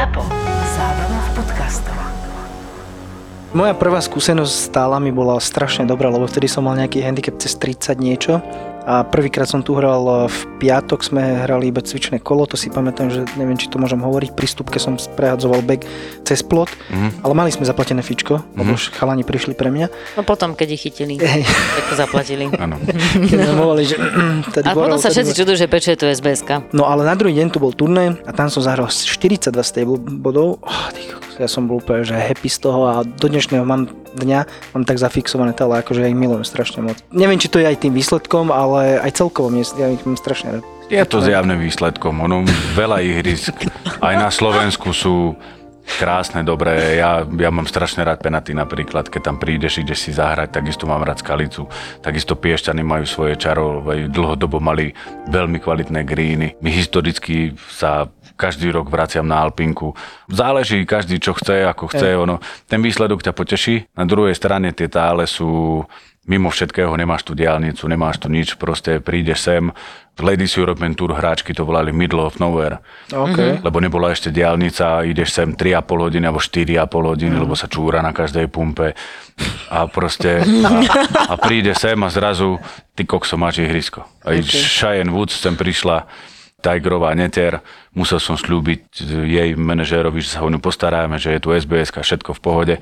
ZAPO. Zábrná v podcastov. Moja prvá skúsenosť s tálami bola strašne dobrá, lebo vtedy som mal nejaký handicap cez 30 niečo a prvýkrát som tu hral v piatok, sme hrali iba cvičné kolo, to si pamätám, že neviem, či to môžem hovoriť, pri stupke som prehadzoval bek cez plot, mm. ale mali sme zaplatené fičko, mm. lebo už chalani prišli pre mňa. No potom, keď ich chytili, tak to zaplatili. Áno. Keď sme hovorili, že... Tady A potom sa všetci čudujú, že prečo je tu SBS-ka. No ale na druhý deň tu bol turné a tam som zahral 42 stable bodov. Oh, ja som bol úplne že happy z toho a do dnešného mám dňa mám tak zafixované tele, akože ja ich milujem strašne moc. Neviem, či to je aj tým výsledkom, ale aj celkovo mne, ja ich mám strašne rád. Je to zjavné výsledkom. Ono, veľa ihrisk aj na Slovensku sú krásne, dobré. Ja, ja mám strašne rád penaty napríklad, keď tam prídeš, ideš si zahrať, takisto mám rád skalicu. Takisto Piešťany majú svoje čaro, dlhodobo mali veľmi kvalitné gríny. My historicky sa každý rok vraciam na Alpinku. Záleží každý, čo chce, ako chce. Ono, ten výsledok ťa poteší. Na druhej strane tie tále sú mimo všetkého, nemáš tu diálnicu, nemáš tu nič, proste prídeš sem. Ladies European Tour hráčky to volali middle of nowhere OK. lebo nebola ešte diálnica, ideš sem 3,5 hodiny alebo 4,5 hodiny, lebo sa čúra na každej pumpe a proste a, a príde sem a zrazu ty kokso máš ihrisko. A okay. Cheyenne Woods sem prišla Tigerová neter, musel som slúbiť jej manažérovi, že sa o ňu postaráme, že je tu SBS, všetko v pohode.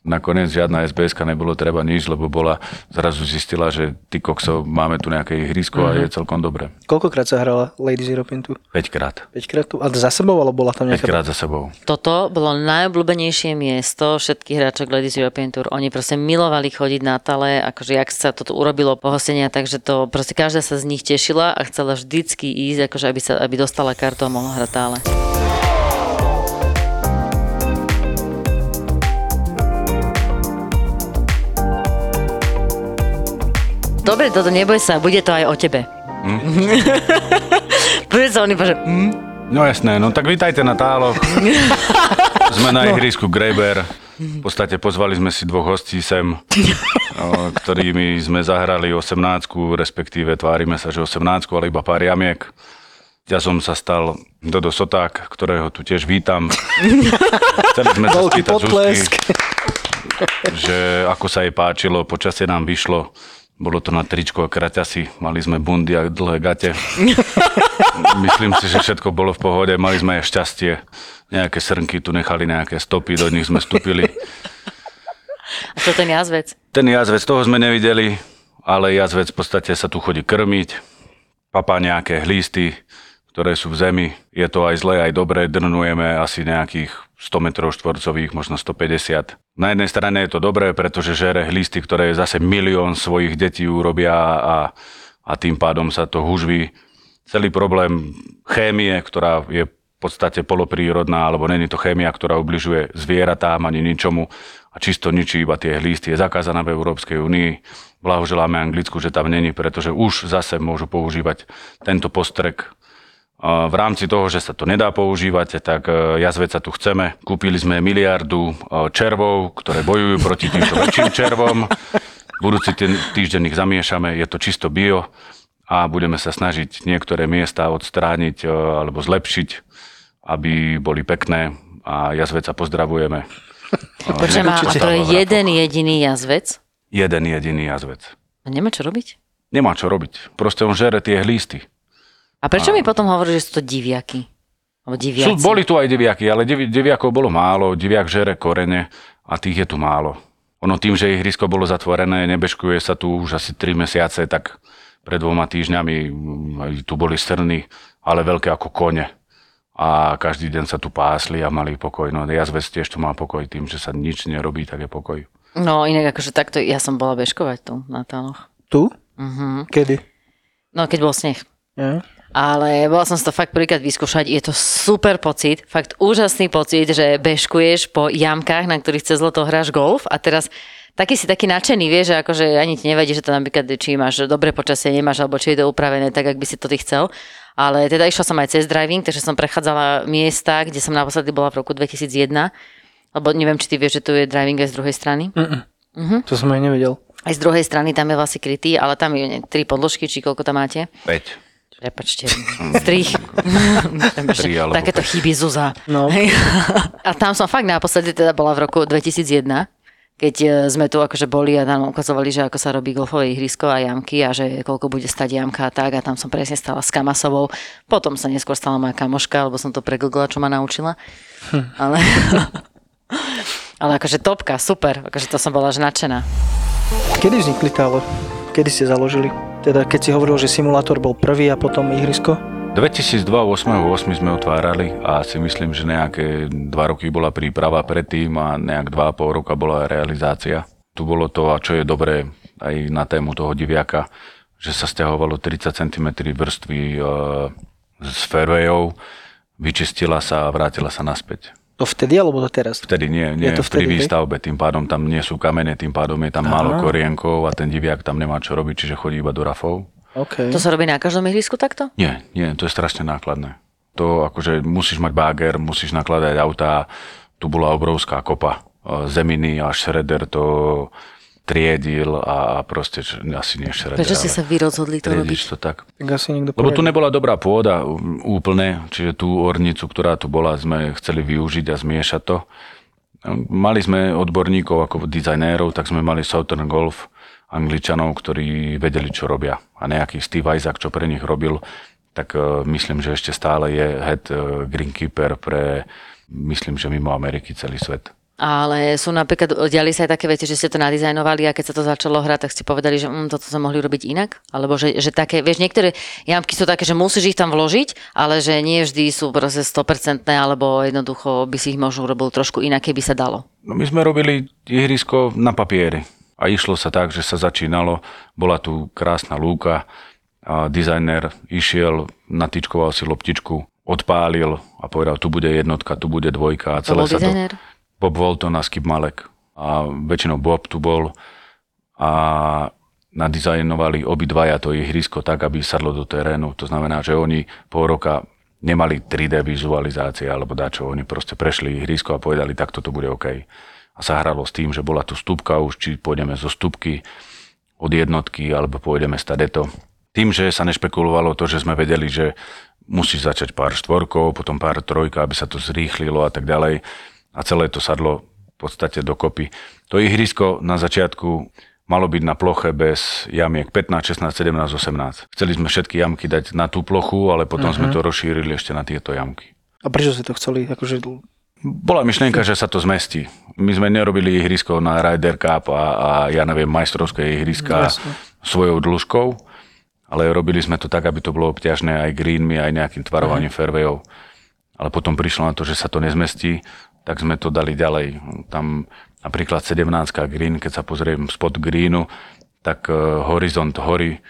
Nakoniec žiadna SBS nebolo treba nič, lebo bola, zrazu zistila, že ty kokso, máme tu nejaké ihrisko a je celkom dobre. Koľkokrát sa hrala Ladies European Tour? 5 krát. 5 krát tu? A za sebou, alebo bola tam 5 nejaká... krát za sebou. Toto bolo najobľúbenejšie miesto všetkých hráčok Ladies European Tour. Oni proste milovali chodiť na tale, akože jak sa toto urobilo pohostenia, takže to proste každá sa z nich tešila a chcela vždycky ísť, akože aby, sa, aby dostala kartu a mohla hrať tále. Dobre, toto neboj sa, bude to aj o tebe. Hm? Povedz sa, oni že hm? No jasné, no tak vítajte na tálo. Sme na ihrisku Greber. V podstate pozvali sme si dvoch hostí sem, ktorými sme zahrali 18 respektíve tvárime sa, že 18 ale iba pár jamiek. Ja som sa stal Dodo Soták, ktorého tu tiež vítam. Chceli sme sa spýtať Zuzky, že ako sa jej páčilo, počasie nám vyšlo. Bolo to na tričko a kraťasy, mali sme bundy a dlhé gate. Myslím si, že všetko bolo v pohode, mali sme aj šťastie. Nejaké srnky tu nechali, nejaké stopy, do nich sme vstúpili. A čo ten jazvec? Ten jazvec, toho sme nevideli, ale jazvec v podstate sa tu chodí krmiť, papá nejaké hlísty, ktoré sú v zemi. Je to aj zlé, aj dobré, drnujeme asi nejakých 100 metrov štvorcových, možno 150. Na jednej strane je to dobré, pretože žere hlisty, ktoré zase milión svojich detí urobia a, a tým pádom sa to hužví. Celý problém chémie, ktorá je v podstate poloprírodná, alebo není to chémia, ktorá ubližuje zvieratám ani ničomu a čisto ničí iba tie hlisty. Je zakázaná v Európskej únii. Blahoželáme Anglicku, že tam není, pretože už zase môžu používať tento postrek v rámci toho, že sa to nedá používať, tak e, jazveca tu chceme. Kúpili sme miliardu e, červov, ktoré bojujú proti týmto väčším červom. Budúci tý- týždeň ich zamiešame, je to čisto bio a budeme sa snažiť niektoré miesta odstrániť e, alebo zlepšiť, aby boli pekné a jazveca pozdravujeme. Počujem, a to je jeden jediný jazvec? Jeden jediný jazvec. A nemá čo robiť? Nemá čo robiť. Proste on žere tie hlisty. A prečo mi potom hovorí, že sú to diviaky? Sú, boli tu aj deviaky, ale devi, deviakov bolo málo, deviak žere korene a tých je tu málo. Ono tým, že ihrisko bolo zatvorené, nebeškuje sa tu už asi 3 mesiace, tak pred dvoma týždňami mm, aj tu boli strny, ale veľké ako kone. A každý deň sa tu pásli a mali pokoj. No jazvec tiež tu má pokoj tým, že sa nič nerobí, tak je pokoj. No inak akože takto, ja som bola bežkovať tu na tánoch. Tu? Mhm. Kedy? No keď bol sneh. Ja? Ale bola som si to fakt prvýkrát vyskúšať. Je to super pocit, fakt úžasný pocit, že bežkuješ po jamkách, na ktorých cez leto hráš golf a teraz taký si taký nadšený, vieš, že akože ani ti nevadí, že to napríklad, či máš dobré počasie, nemáš, alebo či je to upravené tak, ak by si to ty chcel. Ale teda išla som aj cez driving, takže som prechádzala miesta, kde som naposledy bola v roku 2001, lebo neviem, či ty vieš, že tu je driving aj z druhej strany. To som aj nevedel. Aj z druhej strany tam je vlastne krytý, ale tam je ne, tri podložky, či koľko tam máte. 5. Prepačte, strich. Takéto chyby Zuza. No. a tam som fakt naposledy teda bola v roku 2001, keď e, sme tu akože boli a tam ukazovali, že ako sa robí golfové ihrisko a jamky a že koľko bude stať jamka a tak a tam som presne stala s Kamasovou. Potom sa neskôr stala moja kamoška, lebo som to pregooglila, čo ma naučila. Ale, ale akože topka, super, akože to som bola nadšená. Kedy vznikli tále? Kedy ste založili? Teda keď si hovoril, že simulátor bol prvý a potom ihrisko? 2002, 8.8. sme otvárali a si myslím, že nejaké dva roky bola príprava predtým a nejak dva a pol roka bola realizácia. Tu bolo to, a čo je dobré aj na tému toho diviaka, že sa stiahovalo 30 cm vrstvy e, s fairwayov, vyčistila sa a vrátila sa naspäť. To vtedy alebo to teraz? Vtedy nie, nie Je to pri vtedy, hej? výstavbe, tým pádom tam nie sú kamene, tým pádom je tam málo korienkov a ten diviak tam nemá čo robiť, čiže chodí iba do rafov. OK. To sa robí na každom ihrisku takto? Nie, nie, to je strašne nákladné. To akože musíš mať báger, musíš nakladať autá, tu bola obrovská kopa e, zeminy a šreder to triedil a proste asi nie šreder, Prečo ste sa vy rozhodli to robiť? to tak. Tak asi niekto Lebo tu nebola dobrá pôda úplne, čiže tú ornicu, ktorá tu bola, sme chceli využiť a zmiešať to. Mali sme odborníkov ako dizajnérov, tak sme mali Southern Golf, angličanov, ktorí vedeli, čo robia. A nejaký Steve Isaac, čo pre nich robil, tak eh, myslím, že ešte stále je head eh, greenkeeper pre, myslím, že mimo Ameriky celý svet. Ale sú napríklad, diali sa aj také veci, že ste to nadizajnovali a keď sa to začalo hrať, tak ste povedali, že mm, toto sme mohli robiť inak? Alebo že, že také, vieš, niektoré jamky sú také, že musíš ich tam vložiť, ale že nie vždy sú proste 100% alebo jednoducho by si ich možno urobil trošku inak, keby sa dalo. No my sme robili ihrisko na papieri a išlo sa tak, že sa začínalo, bola tu krásna lúka a dizajner išiel, natýčkoval si loptičku, odpálil a povedal, tu bude jednotka, tu bude dvojka a To celé bol sa to... dizajner? Bob Walton a Skip Malek. A väčšinou Bob tu bol a nadizajnovali obidvaja to ihrisko tak, aby sadlo do terénu. To znamená, že oni pol roka nemali 3D vizualizácie alebo dačo. Oni proste prešli ihrisko a povedali, takto to bude OK. A sa hralo s tým, že bola tu stupka už, či pôjdeme zo stupky od jednotky alebo pôjdeme stadeto. Tým, že sa nešpekulovalo to, že sme vedeli, že musíš začať pár štvorkov, potom pár trojka, aby sa to zrýchlilo a tak ďalej. A celé to sadlo v podstate dokopy. To ihrisko na začiatku malo byť na ploche bez jamiek 15, 16, 17, 18. Chceli sme všetky jamky dať na tú plochu, ale potom uh-huh. sme to rozšírili ešte na tieto jamky. A prečo ste to chceli? Akože, Bola myšlienka, že sa to zmestí. My sme nerobili ihrisko na Ryder Cup a, a ja neviem, majstrovské ihriska Jasne. svojou dĺžkou, ale robili sme to tak, aby to bolo obťažné aj greenmi, aj nejakým tvarovaním fairwayov. Ale potom prišlo na to, že sa to nezmestí, tak sme to dali ďalej. Tam napríklad 17 green, keď sa pozriem spod greenu, tak uh, horizont hory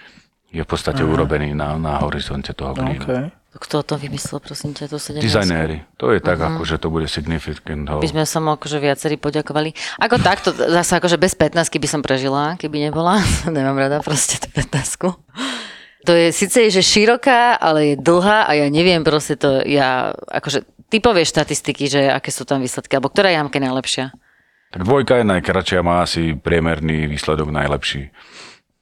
je v podstate urobený na, na horizonte toho greenu. OK. Kto to vymyslel, prosím ťa, to 17? Dizajnéri. To je tak, ako, že to bude significant by sme sa mu akože viacerí poďakovali. Ako takto, zase akože bez 15 by som prežila, keby nebola. Nemám rada proste tú 15 To je síce že široká, ale je dlhá a ja neviem proste to, ja, akože, ty povieš štatistiky, že aké sú tam výsledky, alebo ktorá jamka je najlepšia. Tak dvojka je najkračšia, má asi priemerný výsledok najlepší.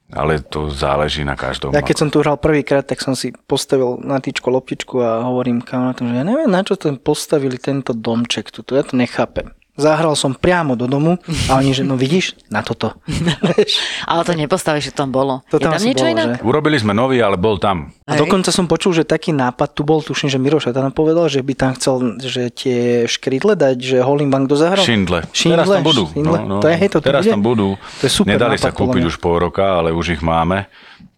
Ale to záleží na každom. Ja keď som tu hral prvýkrát, tak som si postavil na týčko loptičku a hovorím kamarátom, že ja neviem, na čo to postavili tento domček tuto, ja to nechápem. Zahral som priamo do domu a oni, že no vidíš, na toto. Ale to nepostavíš, že tam bolo. To je tam tam asi niečo bolo, inak? že? Urobili sme nový, ale bol tam. A dokonca som počul, že taký nápad tu bol, tuším, že Miroša tam povedal, že by tam chcel, že tie škrydle dať, že Holim Bank dozahral. Šindle. Šindle, Teraz tam budú. No, šindle. To je, hej, to Teraz bude? tam budú. To je super Nedali sa nápad, podľa kúpiť už pol roka, ale už ich máme.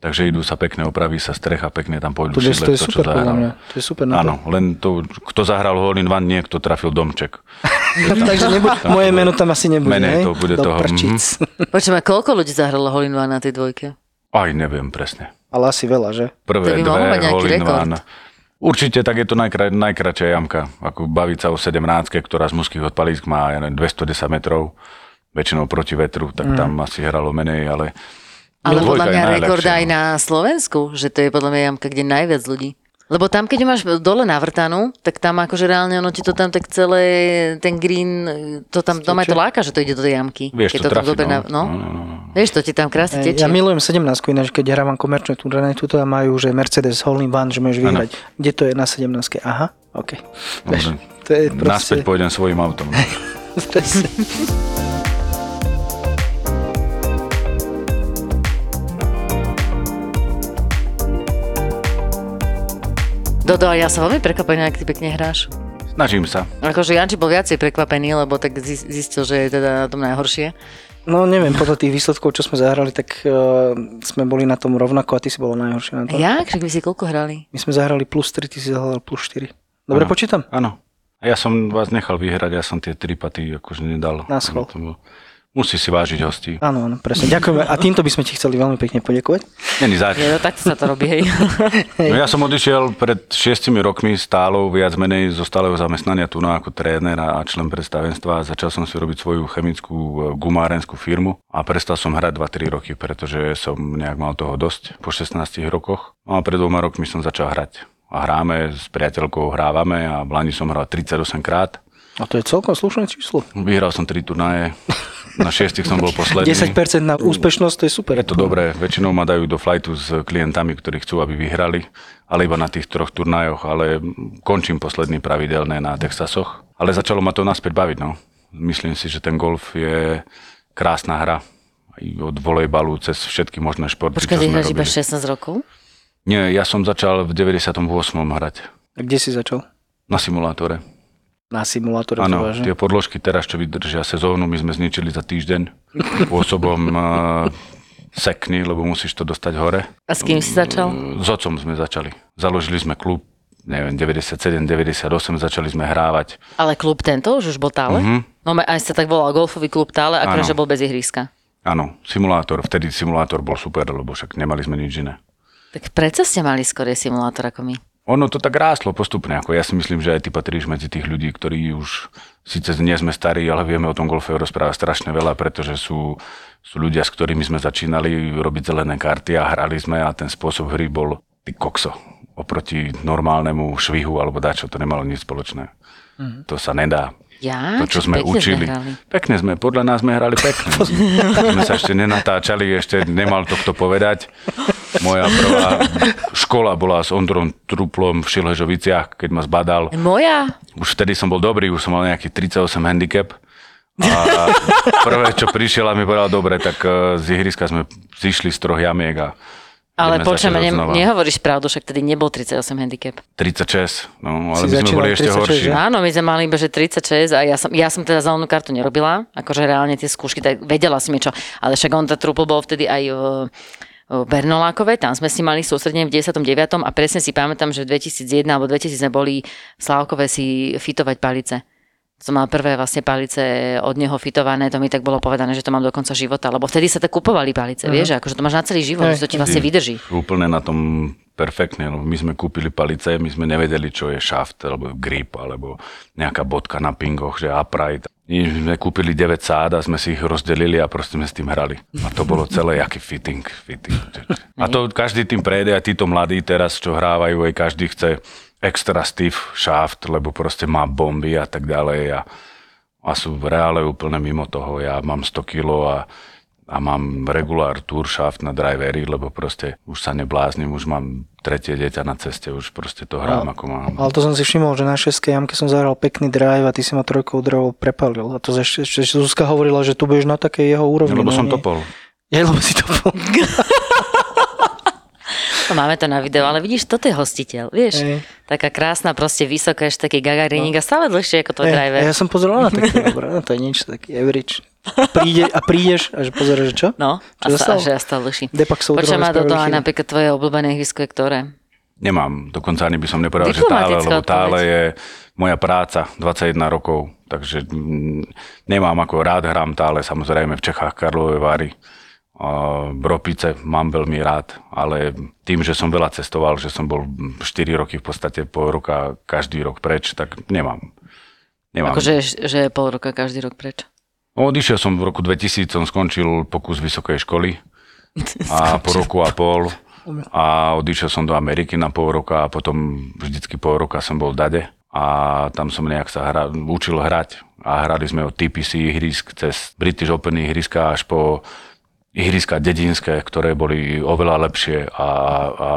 Takže idú sa pekne, opraví sa strecha, pekne tam pôjdu To je, to šindle, je to, čo super, podľa zahral. mňa. To je super nápad. Áno, len to, kto zahral Hole in One, nie, kto trafil domček. Takže nebude, moje meno tam asi nebude, Menej to bude Do toho, mhm. prčíc. Počujem, koľko ľudí zahralo Holinva na tej dvojke? Aj neviem presne. Ale asi veľa, že? Prvé To by dve one. Určite tak je to najkra- najkračšia jamka. Ako baviť sa o 17, ktorá z mužských odpalísk má ja neviem, 210 metrov, väčšinou proti vetru, tak tam asi hralo menej, ale Ale podľa mňa rekord najlepšia, aj no. na Slovensku, že to je podľa mňa jamka, kde najviac ľudí. Lebo tam, keď ju máš dole navrtanú, tak tam akože reálne ono ti to tam tak celé, ten green, to tam doma to láka, že to ide do tej jamky. Vieš keď to tam trafiť, dobre no. na- no. No, no, no, no. Vieš, to ti tam krásne tečie. Ja milujem 17 ináč, keď hrávam komerčné turnaje, tuto tam majú, že Mercedes Hole in One, že môžeš vyhrať. Kde to je na 17 Aha, OK. Vieš, to je Naspäť proste... pôjdem svojim autom. Dodo, ja som veľmi prekvapená, ak ty pekne hráš. Snažím sa. Akože Janči bol viacej prekvapený, lebo tak zis- zistil, že je teda na tom najhoršie. No neviem, podľa tých výsledkov, čo sme zahrali, tak uh, sme boli na tom rovnako a ty si bola najhoršia na tom. Jak? Však vy si koľko hrali? My sme zahrali plus 3, ty si zahral plus 4. Dobre, Áno. počítam? Áno. A ja som vás nechal vyhrať, ja som tie tri paty akože nedal. Na schvál. Musí si vážiť hostí. Áno, áno, presne. Ďakujeme. A týmto by sme ti chceli veľmi pekne poďakovať. Není zač. Je, no, takto sa to robí, hej. No ja som odišiel pred šiestimi rokmi stálou viac menej zo stáleho zamestnania tu na ako tréner a člen predstavenstva a začal som si robiť svoju chemickú e, gumárenskú firmu a prestal som hrať 2-3 roky, pretože som nejak mal toho dosť po 16 rokoch. No a pred dvoma rokmi som začal hrať. A hráme, s priateľkou hrávame a v Lani som hral 38 krát. A to je celkom slušné číslo. Vyhral som 3 turnaje, na šiestich som bol posledný. 10% na úspešnosť, to je super. Je to dobré, väčšinou ma dajú do flightu s klientami, ktorí chcú, aby vyhrali, ale iba na tých troch turnajoch, ale končím posledný pravidelné na Texasoch. Ale začalo ma to naspäť baviť, no. Myslím si, že ten golf je krásna hra. Od volejbalu cez všetky možné športy, Počkaj, čo sme iba robili. 16 rokov? Nie, ja som začal v 98. hrať A kde si začal? na simulátore. Na simulátore to Áno, vážne. tie podložky teraz, čo vydržia sezónu, my sme zničili za týždeň spôsobom uh, sekny, lebo musíš to dostať hore. A s kým si začal? S otcom sme začali. Založili sme klub, neviem, 97, 98, začali sme hrávať. Ale klub tento už, už bol tále? Mhm. No aj sa tak volal golfový klub tále, Áno. že bol bez ihriska. Áno, simulátor, vtedy simulátor bol super, lebo však nemali sme nič iné. Tak prečo ste mali skorie simulátor ako my? Ono to tak rástlo postupne, ako ja si myslím, že aj ty patríš medzi tých ľudí, ktorí už síce nie sme starí, ale vieme o tom golfe rozprávať strašne veľa, pretože sú, sú ľudia, s ktorými sme začínali robiť zelené karty a hrali sme a ten spôsob hry bol ty kokso. Oproti normálnemu švihu alebo dačo, to nemalo nič spoločné. To sa nedá. Ja? To, čo sme pekne učili. hrali? Pekne sme, podľa nás sme hrali pekne. sme sa ešte nenatáčali, ešte nemal to kto povedať. Moja prvá škola bola s Ondrom Truplom v Šilhežoviciach, keď ma zbadal. Moja? Už vtedy som bol dobrý, už som mal nejaký 38 handicap. A prvé, čo prišiel a mi povedal, dobre, tak eh, z ihriska sme zišli z troch jamiek a Ale počujem, ne, nehovoríš pravdu, však tedy nebol 38 handicap. 36, no, ale Si my sme boli ešte 36, horší. že? Áno, my sme mali iba, že 36 a ja som, ja som teda zelenú kartu nerobila, akože reálne tie skúšky, tak vedela som niečo, ale však on tá trupl bol vtedy aj v, v Bernolákove, tam sme si mali sústredenie v 99. a presne si pamätám, že v 2001 alebo 2000 sme boli v Slávkove si fitovať palice. Som mal prvé vlastne palice od neho fitované, to mi tak bolo povedané, že to mám do konca života, lebo vtedy sa tak kupovali palice, vieš, že akože to máš na celý život, Hej, že to ti vlastne vydrží. Úplne na tom perfektne, lebo my sme kúpili palice, my sme nevedeli, čo je shaft, alebo grip, alebo nejaká bodka na pingoch, že upright. My sme kúpili 9 sád a sme si ich rozdelili a proste sme s tým hrali. A to bolo celé, aký fitting, fitting. A to každý tým prejde, aj títo mladí teraz, čo hrávajú, aj každý chce extra stiff shaft, lebo proste má bomby a tak ďalej a, a sú v reále úplne mimo toho. Ja mám 100 kg a a mám regulár tour shaft na drivery, lebo proste už sa nebláznim, už mám tretie dieťa na ceste, už proste to hrám ako mám. Ale to som si všimol, že na 6 jamke som zahral pekný drive a ty si ma trojkou drevou prepalil. A to ešte, ešte Zuzka hovorila, že tu budeš na takej jeho úrovni. No, lebo no, som nie. topol. Ja, lebo si topol. No, máme to na video, ale vidíš, toto je hostiteľ, vieš? Hej. Taká krásna, proste vysoká, ešte taký gagariník a stále dlhšie ako Hej, driver. Ja som pozeral na také, dobré, no to je nič, taký average. Príde, a prídeš a že pozeráš, že čo? No, a, Čo sa, sa a že ja stále dlhší. Počujem ma do toho, a napríklad tvoje obľúbené ihrisko je ktoré? Nemám, dokonca ani by som nepovedal, že tále, lebo tále je moja práca, 21 rokov, takže nemám ako rád hrám tále, samozrejme v Čechách Karlové Vary, a Bropice mám veľmi rád, ale tým, že som veľa cestoval, že som bol 4 roky v podstate pol roka každý rok preč, tak nemám. Nemám. Akože, že je pol roka každý rok preč. Odišiel som v roku 2000, som skončil pokus vysokej školy a po roku a pol A odišiel som do Ameriky na pol roka a potom vždycky pol roka som bol v Dade a tam som nejak sa hra, učil hrať a hrali sme od TPC ihrisk cez British Open ihriska až po ihriska dedinské, ktoré boli oveľa lepšie, a,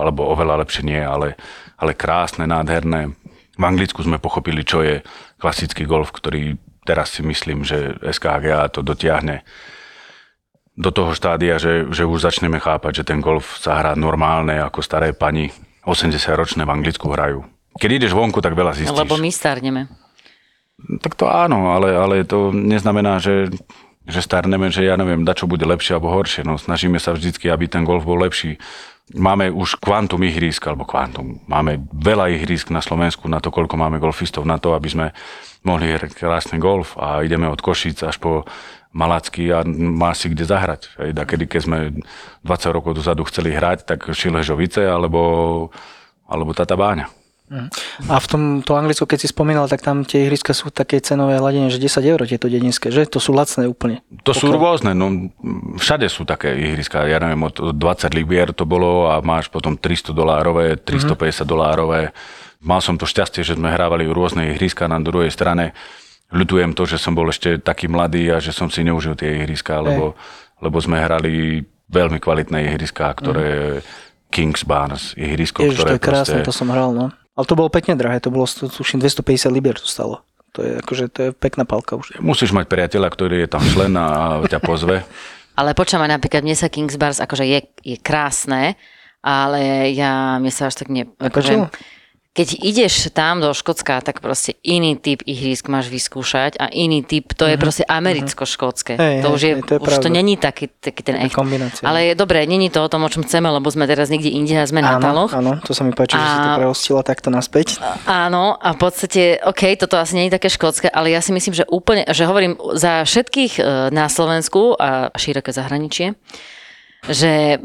alebo oveľa lepšie nie, ale, ale krásne, nádherné. V Anglicku sme pochopili, čo je klasický golf, ktorý teraz si myslím, že SKGA to dotiahne do toho štádia, že, že už začneme chápať, že ten golf sa hrá normálne, ako staré pani 80-ročné v Anglicku hrajú. Keď ideš vonku, tak veľa zistíš. Lebo my starneme. Tak to áno, ale, ale to neznamená, že, že starneme, že ja neviem, da čo bude lepšie alebo horšie. No, snažíme sa vždycky, aby ten golf bol lepší. Máme už kvantum ihrísk, alebo kvantum. Máme veľa ihrísk na Slovensku na to, koľko máme golfistov na to, aby sme mohli hrať krásny golf a ideme od Košíc až po Malacky a má si kde zahrať. Da kedy, keď sme 20 rokov dozadu chceli hrať, tak Šiležovice alebo, alebo Tata Báňa. A v tom to Anglicku, keď si spomínal, tak tam tie ihriska sú také cenové hladenie, že 10 eur tieto dedinské, že? To sú lacné úplne. To sú rôzne, no všade sú také ihriska, ja neviem, od 20 libier to bolo a máš potom 300 dolárové, 350 dolárové. Mal som to šťastie, že sme hrávali rôzne ihriska na druhej strane. Ľutujem to, že som bol ešte taký mladý a že som si neužil tie ihriska, lebo, lebo sme hrali veľmi kvalitné ihriská, ktoré Kings Barnes, ihrisko, Ježiš, ktoré to je krásne, proste... to som hral, no. Ale to bolo pekne drahé, to bolo, tuším, 250 libier to stalo. To je akože, to je pekná palka už. Musíš mať priateľa, ktorý je tam člen a ťa pozve. Ale počúvaj, napríklad mne sa Kings Bars akože je, je krásne, ale ja, mne sa až tak ne... Akože, keď ideš tam do Škótska, tak proste iný typ ihrisk máš vyskúšať a iný typ, to je proste americko-škótske. Hej, to už, je, to je už to pravda. není taký, taký ten echt. kombinácia. Ale je dobré, není to o tom, o čom chceme, lebo sme teraz niekde inde a sme na Áno, taloch. áno, to sa mi páči, že si to A- prehostila takto naspäť. Áno, a v podstate, OK, toto asi je také škótske, ale ja si myslím, že úplne, že hovorím za všetkých e, na Slovensku a široké zahraničie, že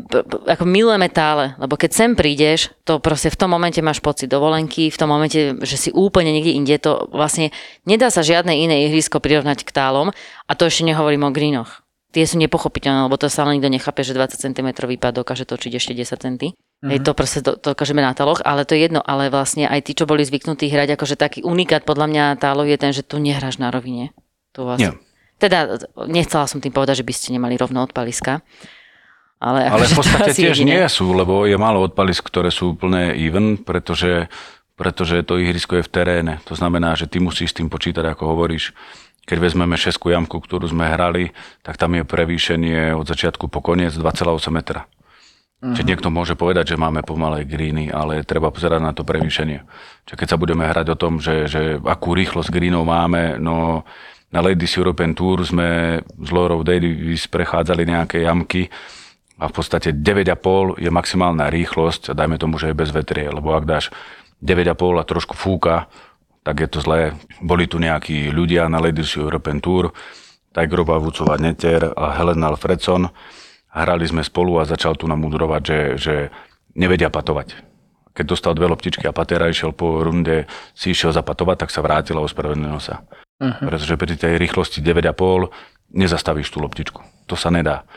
ako milujeme tále, lebo keď sem prídeš, to proste v tom momente máš pocit dovolenky, v tom momente, že si úplne niekde inde, to vlastne nedá sa žiadne iné ihrisko prirovnať k tálom a to ešte nehovorím o greenoch. Tie sú nepochopiteľné, lebo to sa ale nikto nechápe, že 20 cm výpad dokáže točiť ešte 10 cm. Mm-hmm. Hej, to proste do, dokážeme na taloch, ale to je jedno, ale vlastne aj tí, čo boli zvyknutí hrať, akože taký unikát podľa mňa tálov je ten, že tu nehráš na rovine. Tu vlastne. Nie. Teda nechcela som tým povedať, že by ste nemali rovno odpaliska. Ale, Ale akože v to podstate tiež jediné. nie sú, lebo je málo odpalisk, ktoré sú plné even, pretože, pretože to ihrisko je v teréne. To znamená, že ty musíš s tým počítať, ako hovoríš. Keď vezmeme šesku jamku, ktorú sme hrali, tak tam je prevýšenie od začiatku po koniec 2,8 metra. Mhm. Čiže niekto môže povedať, že máme pomalé greeny, ale treba pozerať na to prevýšenie. Čiže keď sa budeme hrať o tom, že, že akú rýchlosť greenov máme, no na Ladies European Tour sme s Laurou Davis prechádzali nejaké jamky a v podstate 9,5 je maximálna rýchlosť a dajme tomu, že je bez vetrie, lebo ak dáš 9,5 a trošku fúka, tak je to zlé. Boli tu nejakí ľudia na Ladies European Tour, Tigerova Vucová Neter a Helen Alfredson. Hrali sme spolu a začal tu nám mudrovať, že, že nevedia patovať. Keď dostal dve loptičky a patera išiel po runde, si išiel zapatovať, tak sa vrátil a ospravedlnil sa. Uh-huh. Pretože pri tej rýchlosti 9,5 nezastavíš tú loptičku. To sa nedá.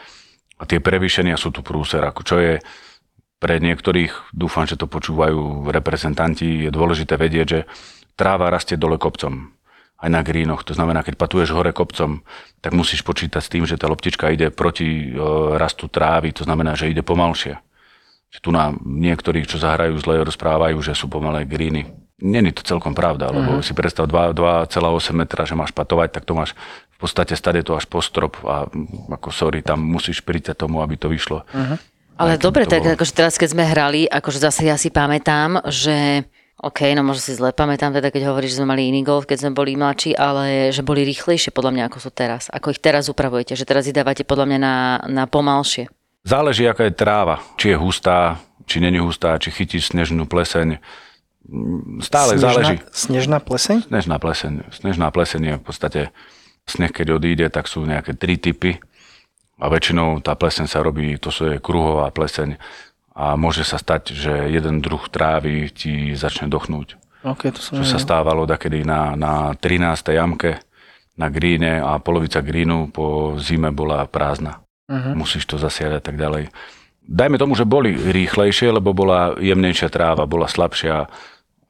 A tie prevýšenia sú tu prúser, ako čo je pre niektorých, dúfam, že to počúvajú reprezentanti, je dôležité vedieť, že tráva rastie dole kopcom aj na greenoch. To znamená, keď patuješ hore kopcom, tak musíš počítať s tým, že tá loptička ide proti e, rastu trávy, to znamená, že ide pomalšie. Tu nám niektorí, čo zahrajú zle, rozprávajú, že sú pomalé greeny. Není to celkom pravda, lebo Mhm. si predstav 2, 2,8 metra, že máš patovať, tak to máš v podstate stade to až po strop a ako sorry, tam musíš príť tomu, aby to vyšlo. Mhm. Ale Aj dobre, tak bolo. akože teraz, keď sme hrali, akože zase ja si pamätám, že OK, no možno si zle pamätám teda, keď hovoríš, že sme mali iný golf, keď sme boli mladší, ale že boli rýchlejšie podľa mňa, ako sú teraz. Ako ich teraz upravujete, že teraz ich dávate podľa mňa na, na pomalšie. Záleží, aká je tráva. Či je hustá, či není hustá, či chytíš snežnú pleseň. Stále snežná, záleží. Snežná pleseň? Snežná pleseň. Snežná pleseň je v podstate, sneh keď odíde, tak sú nejaké tri typy. A väčšinou tá pleseň sa robí, to sú je kruhová pleseň. A môže sa stať, že jeden druh trávy ti začne dochnúť. OK, to som Čo sa stávalo takedy na, na 13. jamke na gríne a polovica grínu po zime bola prázdna. Mhm. Musíš to zasiať a tak ďalej. Dajme tomu, že boli rýchlejšie, lebo bola jemnejšia tráva, bola slabšia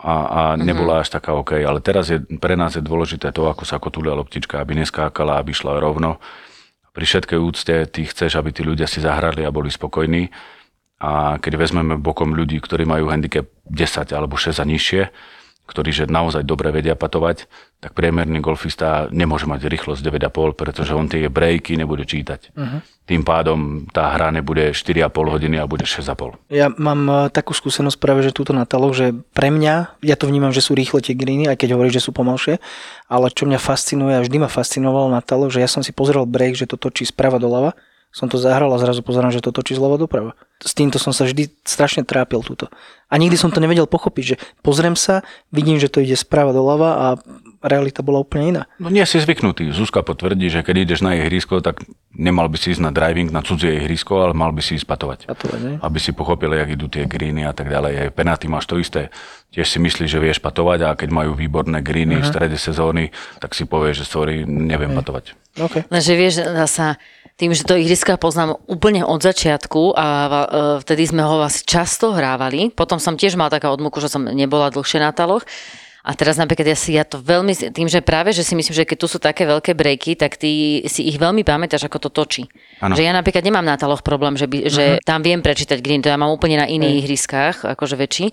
a, a nebola až taká OK. Ale teraz je, pre nás je dôležité to, ako sa kotúlia loptička, aby neskákala, aby šla rovno. Pri všetkej úcte ty chceš, aby tí ľudia si zahrali a boli spokojní. A keď vezmeme bokom ľudí, ktorí majú handicap 10 alebo 6 a nižšie, ktorí že naozaj dobre vedia patovať, tak priemerný golfista nemôže mať rýchlosť 9,5, pretože on tie breaky nebude čítať. Uh-huh. Tým pádom tá hra nebude 4,5 hodiny a bude 6,5. Ja mám e, takú skúsenosť práve, že túto na taloch, že pre mňa, ja to vnímam, že sú rýchle tie greeny, aj keď hovoríš, že sú pomalšie, ale čo mňa fascinuje a vždy ma fascinovalo na taloch, že ja som si pozrel break, že to točí sprava doľava, som to zahral a zrazu pozerám, že to točí zľava doprava. S týmto som sa vždy strašne trápil túto. A nikdy som to nevedel pochopiť, že pozriem sa, vidím, že to ide sprava doľava a realita bola úplne iná. No nie si zvyknutý. Zuzka potvrdí, že keď ideš na ihrisko, tak nemal by si ísť na driving na cudzie ihrisko, ale mal by si ísť patovať. Patovať, ne? Aby si pochopil, jak idú tie greeny a tak ďalej. Aj penáty máš to isté. Tiež si myslíš, že vieš patovať a keď majú výborné greeny uh-huh. v strede sezóny, tak si povieš, že sorry, neviem uh-huh. patovať. Okay. Lenže vieš, zasa tým, že to ihriska poznám úplne od začiatku a vtedy sme ho asi často hrávali. Potom som tiež mal taká odmuku, že som nebola dlhšie na taloch. A teraz napríklad ja si ja to veľmi, tým, že práve, že si myslím, že keď tu sú také veľké breaky, tak ty si ich veľmi pamätáš, ako to točí. Ano. Že ja napríklad nemám na taloch problém, že, by, uh-huh. že tam viem prečítať green, to ja mám úplne na iných uh-huh. ihriskách, akože väčší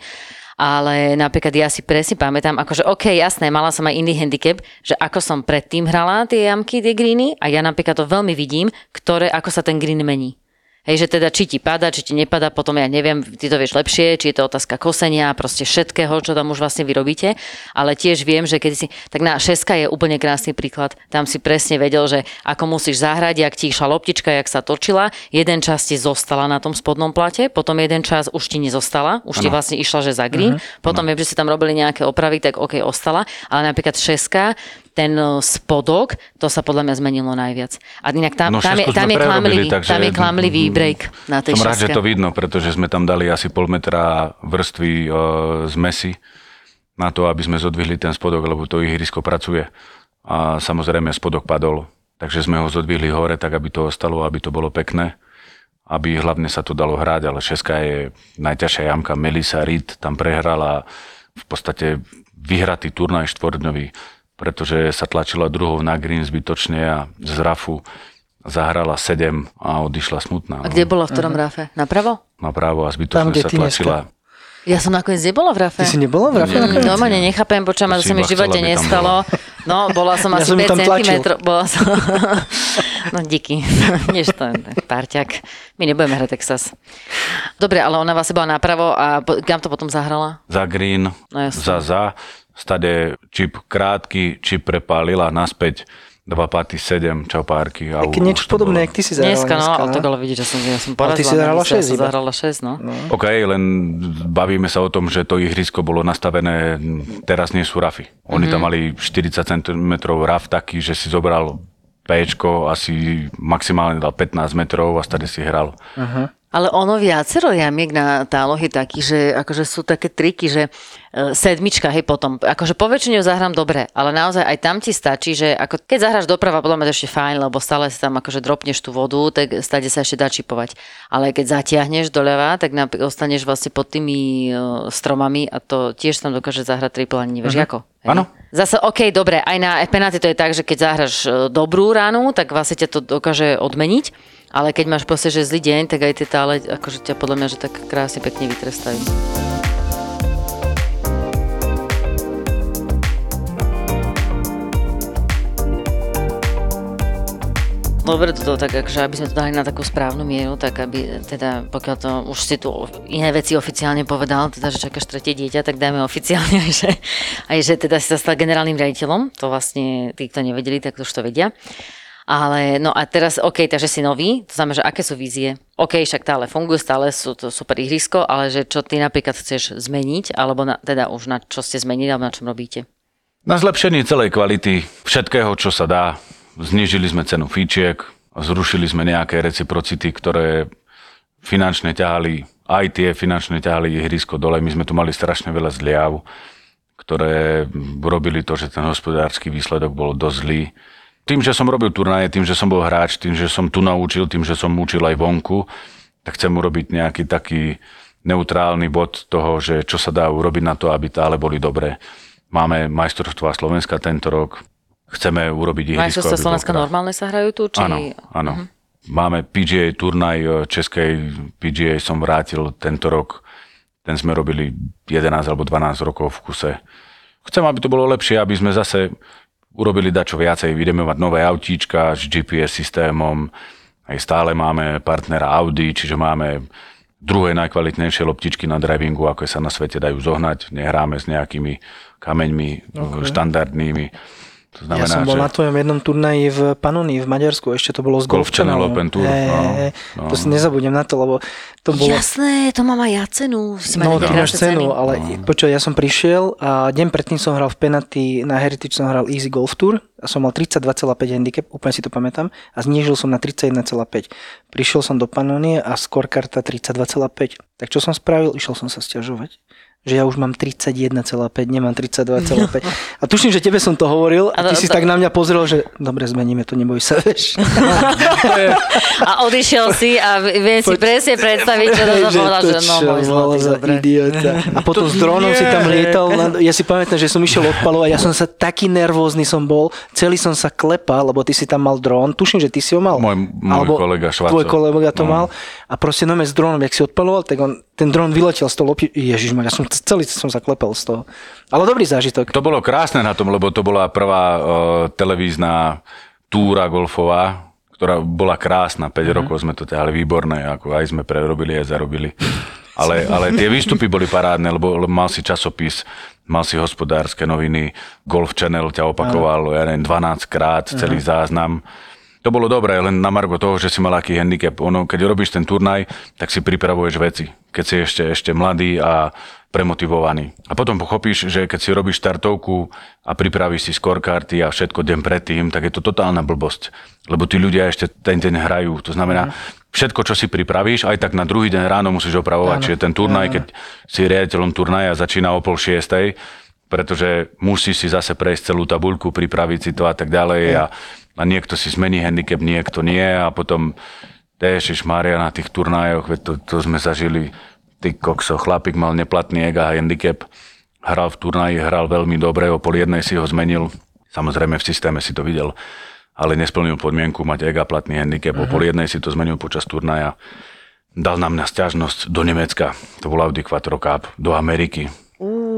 ale napríklad ja si presne pamätám, akože OK, jasné, mala som aj iný handicap, že ako som predtým hrala tie jamky, tie greeny a ja napríklad to veľmi vidím, ktoré, ako sa ten green mení. Hej, že teda či ti pada, či ti nepada, potom ja neviem, ty to vieš lepšie, či je to otázka kosenia, proste všetkého, čo tam už vlastne vyrobíte, ale tiež viem, že keď si, tak na šeska je úplne krásny príklad, tam si presne vedel, že ako musíš zahrať, jak ti išla loptička, jak sa točila, jeden čas ti zostala na tom spodnom plate, potom jeden čas už ti nezostala, už ano. ti vlastne išla, že za green, uh-huh. potom ano. viem, že si tam robili nejaké opravy, tak OK, ostala, ale napríklad šeska, ten e, spodok, to sa podľa mňa zmenilo najviac. A inak tam, no, tam, je, tam, je klamlivý, takže, tam je klamlivý break na tej Som šeske. rád, že to vidno, pretože sme tam dali asi pol metra vrstvy uh, z mesy na to, aby sme zodvihli ten spodok, lebo to ihrisko pracuje. A samozrejme spodok padol, takže sme ho zodvihli hore, tak aby to ostalo, aby to bolo pekné aby hlavne sa to dalo hrať, ale Šeska je najťažšia jamka. Melisa Reed tam prehrala v podstate vyhratý turnaj štvordňový pretože sa tlačila druhou na green zbytočne a z rafu zahrala 7 a odišla smutná. A kde bola v ktorom uh-huh. rafe? Napravo? Napravo a zbytočne Tam, sa tlačila. Dneska. Ja som nakoniec nebola v rafe. Ty si nebola v rafe? Mm, normálne nechápem, počujem, to sa mi v živote nestalo. No, bola som ja asi som 5 cm. Bola som... no, díky. Než to, párťak. My nebudeme hrať Texas. Dobre, ale ona vlastne bola napravo a kam to potom zahrala? Za green, no, za za stade čip krátky, čip prepálila naspäť dva paty, sedem čopárky. A Také niečo podobné, jak ty si zahrala dneska. dneska no, ale to ale vidíš, že som, ja som porazila. Ale ty si zahrala 6 ja zahrala 6, no. no. OK, len bavíme sa o tom, že to ihrisko bolo nastavené, teraz nie sú rafy. Oni mm-hmm. tam mali 40 cm raf taký, že si zobral Pčko asi maximálne dal 15 metrov a stade si hral. Uh-huh. Ale ono viacero jamiek na tálohy taký, že akože sú také triky, že e, sedmička, hej, potom, akože po väčšine zahrám dobre, ale naozaj aj tam ti stačí, že ako keď zahráš doprava, podľa mňa to ešte fajn, lebo stále si tam akože dropneš tú vodu, tak stade sa ešte dá čipovať. Ale keď zatiahneš doľava, tak ostaneš vlastne pod tými uh, stromami a to tiež tam dokáže zahrať triple ani nevieš uh-huh. ako. Áno. Zase, OK, dobre, aj na penalty to je tak, že keď zahraš e, dobrú ránu, tak vlastne ťa to dokáže odmeniť ale keď máš proste, že zlý deň, tak aj tie tále, akože ťa podľa mňa, že tak krásne pekne vytrestajú. Dobre, toto tak, akože aby sme to dali na takú správnu mieru, tak aby teda, pokiaľ to už si tu iné veci oficiálne povedal, teda, že čakáš tretie dieťa, tak dajme oficiálne, že, aj že teda si sa stal generálnym riaditeľom, to vlastne tí, kto nevedeli, tak už to vedia. Ale no a teraz, OK, takže si nový, to znamená, že aké sú vízie? OK, však stále fungujú, stále sú to super ihrisko, ale že čo ty napríklad chceš zmeniť, alebo na, teda už na čo ste zmenili, alebo na čom robíte? Na zlepšení celej kvality všetkého, čo sa dá. Znižili sme cenu fíčiek, zrušili sme nejaké reciprocity, ktoré finančne ťahali, aj tie finančne ťahali ihrisko dole. My sme tu mali strašne veľa zliav, ktoré robili to, že ten hospodársky výsledok bol dosť zlý tým, že som robil turnaje, tým, že som bol hráč, tým, že som tu naučil, tým, že som učil aj vonku, tak chcem urobiť nejaký taký neutrálny bod toho, že čo sa dá urobiť na to, aby tále boli dobré. Máme majstrovstvá Slovenska tento rok, chceme urobiť ihrisko. Majstrovstvá Slovenska krásne. normálne sa hrajú tu? Či... Áno, áno. Uh-huh. Máme PGA turnaj e, českej PGA som vrátil tento rok. Ten sme robili 11 alebo 12 rokov v kuse. Chcem, aby to bolo lepšie, aby sme zase urobili dačo viacej. Ideme mať nové autíčka s GPS systémom. Aj stále máme partnera Audi, čiže máme druhé najkvalitnejšie loptičky na drivingu, ako sa na svete dajú zohnať. Nehráme s nejakými kameňmi okay. štandardnými. To Ja znamená, som bol že... na tvojom jednom turnaji v Panonii v Maďarsku, ešte to bolo z Golf Golf Channel. Open Tour, Hej, no, no. To si nezabudnem na to, lebo to bolo... Jasné, to má aj ja cenu. Si No, ty máš cenu, ale počuj, ja som prišiel a deň predtým som hral v Penaty, na Heritage som hral Easy Golf Tour a som mal 32,5 handicap, úplne si to pamätám, a znížil som na 31,5. Prišiel som do Panonie a scorekarta 32,5. Tak čo som spravil? Išiel som sa stiažovať že ja už mám 31,5, nemám 32,5. A tuším, že tebe som to hovoril a ty A to- si to- tak na mňa pozrel, že dobre, zmeníme to, neboj sa, vieš. A odišiel si a viem si presne predstaviť, čo to povedal, že no môj zlatý, za dobre. idiota. A potom s dronom si tam lietal. Na, ja si pamätám, že som išiel odpalovať, ja som sa taký nervózny som bol, celý som sa klepal, lebo ty si tam mal dron, tuším, že ty si ho mal. Môj- môj kolega Švacov. Tvoj kolega to No. mal. A proste no s dronom, jak si odpaloval, tak on, ten dron vyletel z toho lopi. Ježiš, ja som celý som sa klepal z toho. Ale dobrý zážitok. To bolo krásne na tom, lebo to bola prvá uh, televízna túra golfová, ktorá bola krásna. 5 rokov sme to ťahali výborné, ako aj sme prerobili, aj zarobili. Ale, ale tie výstupy boli parádne, lebo, lebo mal si časopis, mal si hospodárske noviny, Golf Channel ťa opakoval, ja neviem, 12 krát celý záznam. To bolo dobré, len na margo toho, že si mal aký handicap. Ono, keď robíš ten turnaj, tak si pripravuješ veci. Keď si ešte, ešte mladý a premotivovaný. A potom pochopíš, že keď si robíš štartovku a pripravíš si scorekarty a všetko deň predtým, tak je to totálna blbosť. Lebo tí ľudia ešte ten deň hrajú. To znamená, všetko, čo si pripravíš, aj tak na druhý deň ráno musíš opravovať. Čiže ten turnaj, keď si riaditeľom turnaja začína o pol šiestej, pretože musíš si zase prejsť celú tabuľku, pripraviť si to a tak ďalej a, a niekto si zmení handicap, niekto nie. A potom Ježiš Maria na tých turnajoch, veď to, to sme zažili, ty kokso, chlapík mal neplatný ega handicap, hral v turnaji, hral veľmi dobre, o pol jednej si ho zmenil, samozrejme v systéme si to videl, ale nesplnil podmienku mať ega platný handicap, uh-huh. o pol jednej si to zmenil počas turnaja, dal nám na stiažnosť do Nemecka, to bol Audi Quattro Cup, do Ameriky,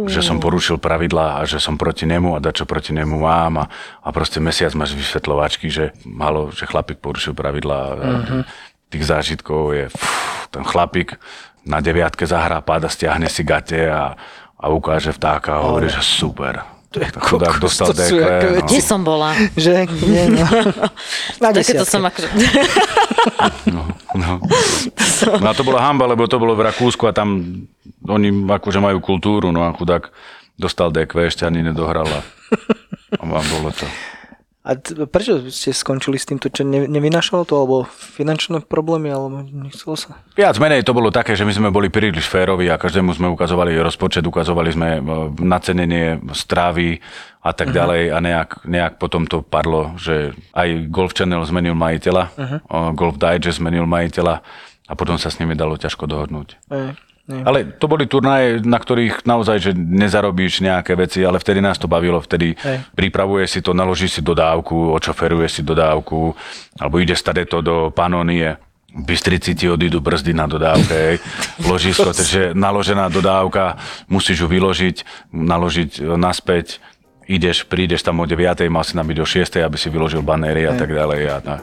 že som porušil pravidlá a že som proti nemu a dačo proti nemu mám a, a proste mesiac máš vysvetľovačky, že halo, že chlapík porušil pravidlá a Mhm. tých zážitkov je fú, ten chlapík na deviatke zahrá páda, stiahne si gate a, a ukáže vtáka a hovorí, že super. Tak chudák dostal DQ. aké No. Kde som bola? Že? Nie, no. Na Takéto som akože... No, no. no a to bola hamba, lebo to bolo v Rakúsku a tam oni akože majú kultúru, no a chudák dostal DQ, ešte ani nedohral a, bolo to. A prečo ste skončili s týmto? Čo ne, nevynašalo to? Alebo finančné problémy? Alebo nechcelo sa? Viac menej to bolo také, že my sme boli príliš férovi a každému sme ukazovali rozpočet, ukazovali sme e, nacenenie strávy a tak ďalej a nejak, nejak potom to padlo, že aj Golf Channel zmenil majiteľa, uh-huh. Golf Digest zmenil majiteľa a potom sa s nimi dalo ťažko dohodnúť. Nie, nie. Ale to boli turnaje, na ktorých naozaj, že nezarobíš nejaké veci, ale vtedy nás to bavilo, vtedy Hej. pripravuješ si to, naložíš si dodávku, očoferuješ si dodávku, alebo ideš stade to do Panonie, v Bystrici ti odídu brzdy na dodávke, hej. ložisko, takže naložená dodávka, musíš ju vyložiť, naložiť e, naspäť, ideš, prídeš tam o 9, mal si tam byť o 6, aby si vyložil banéry a tak ďalej. A, a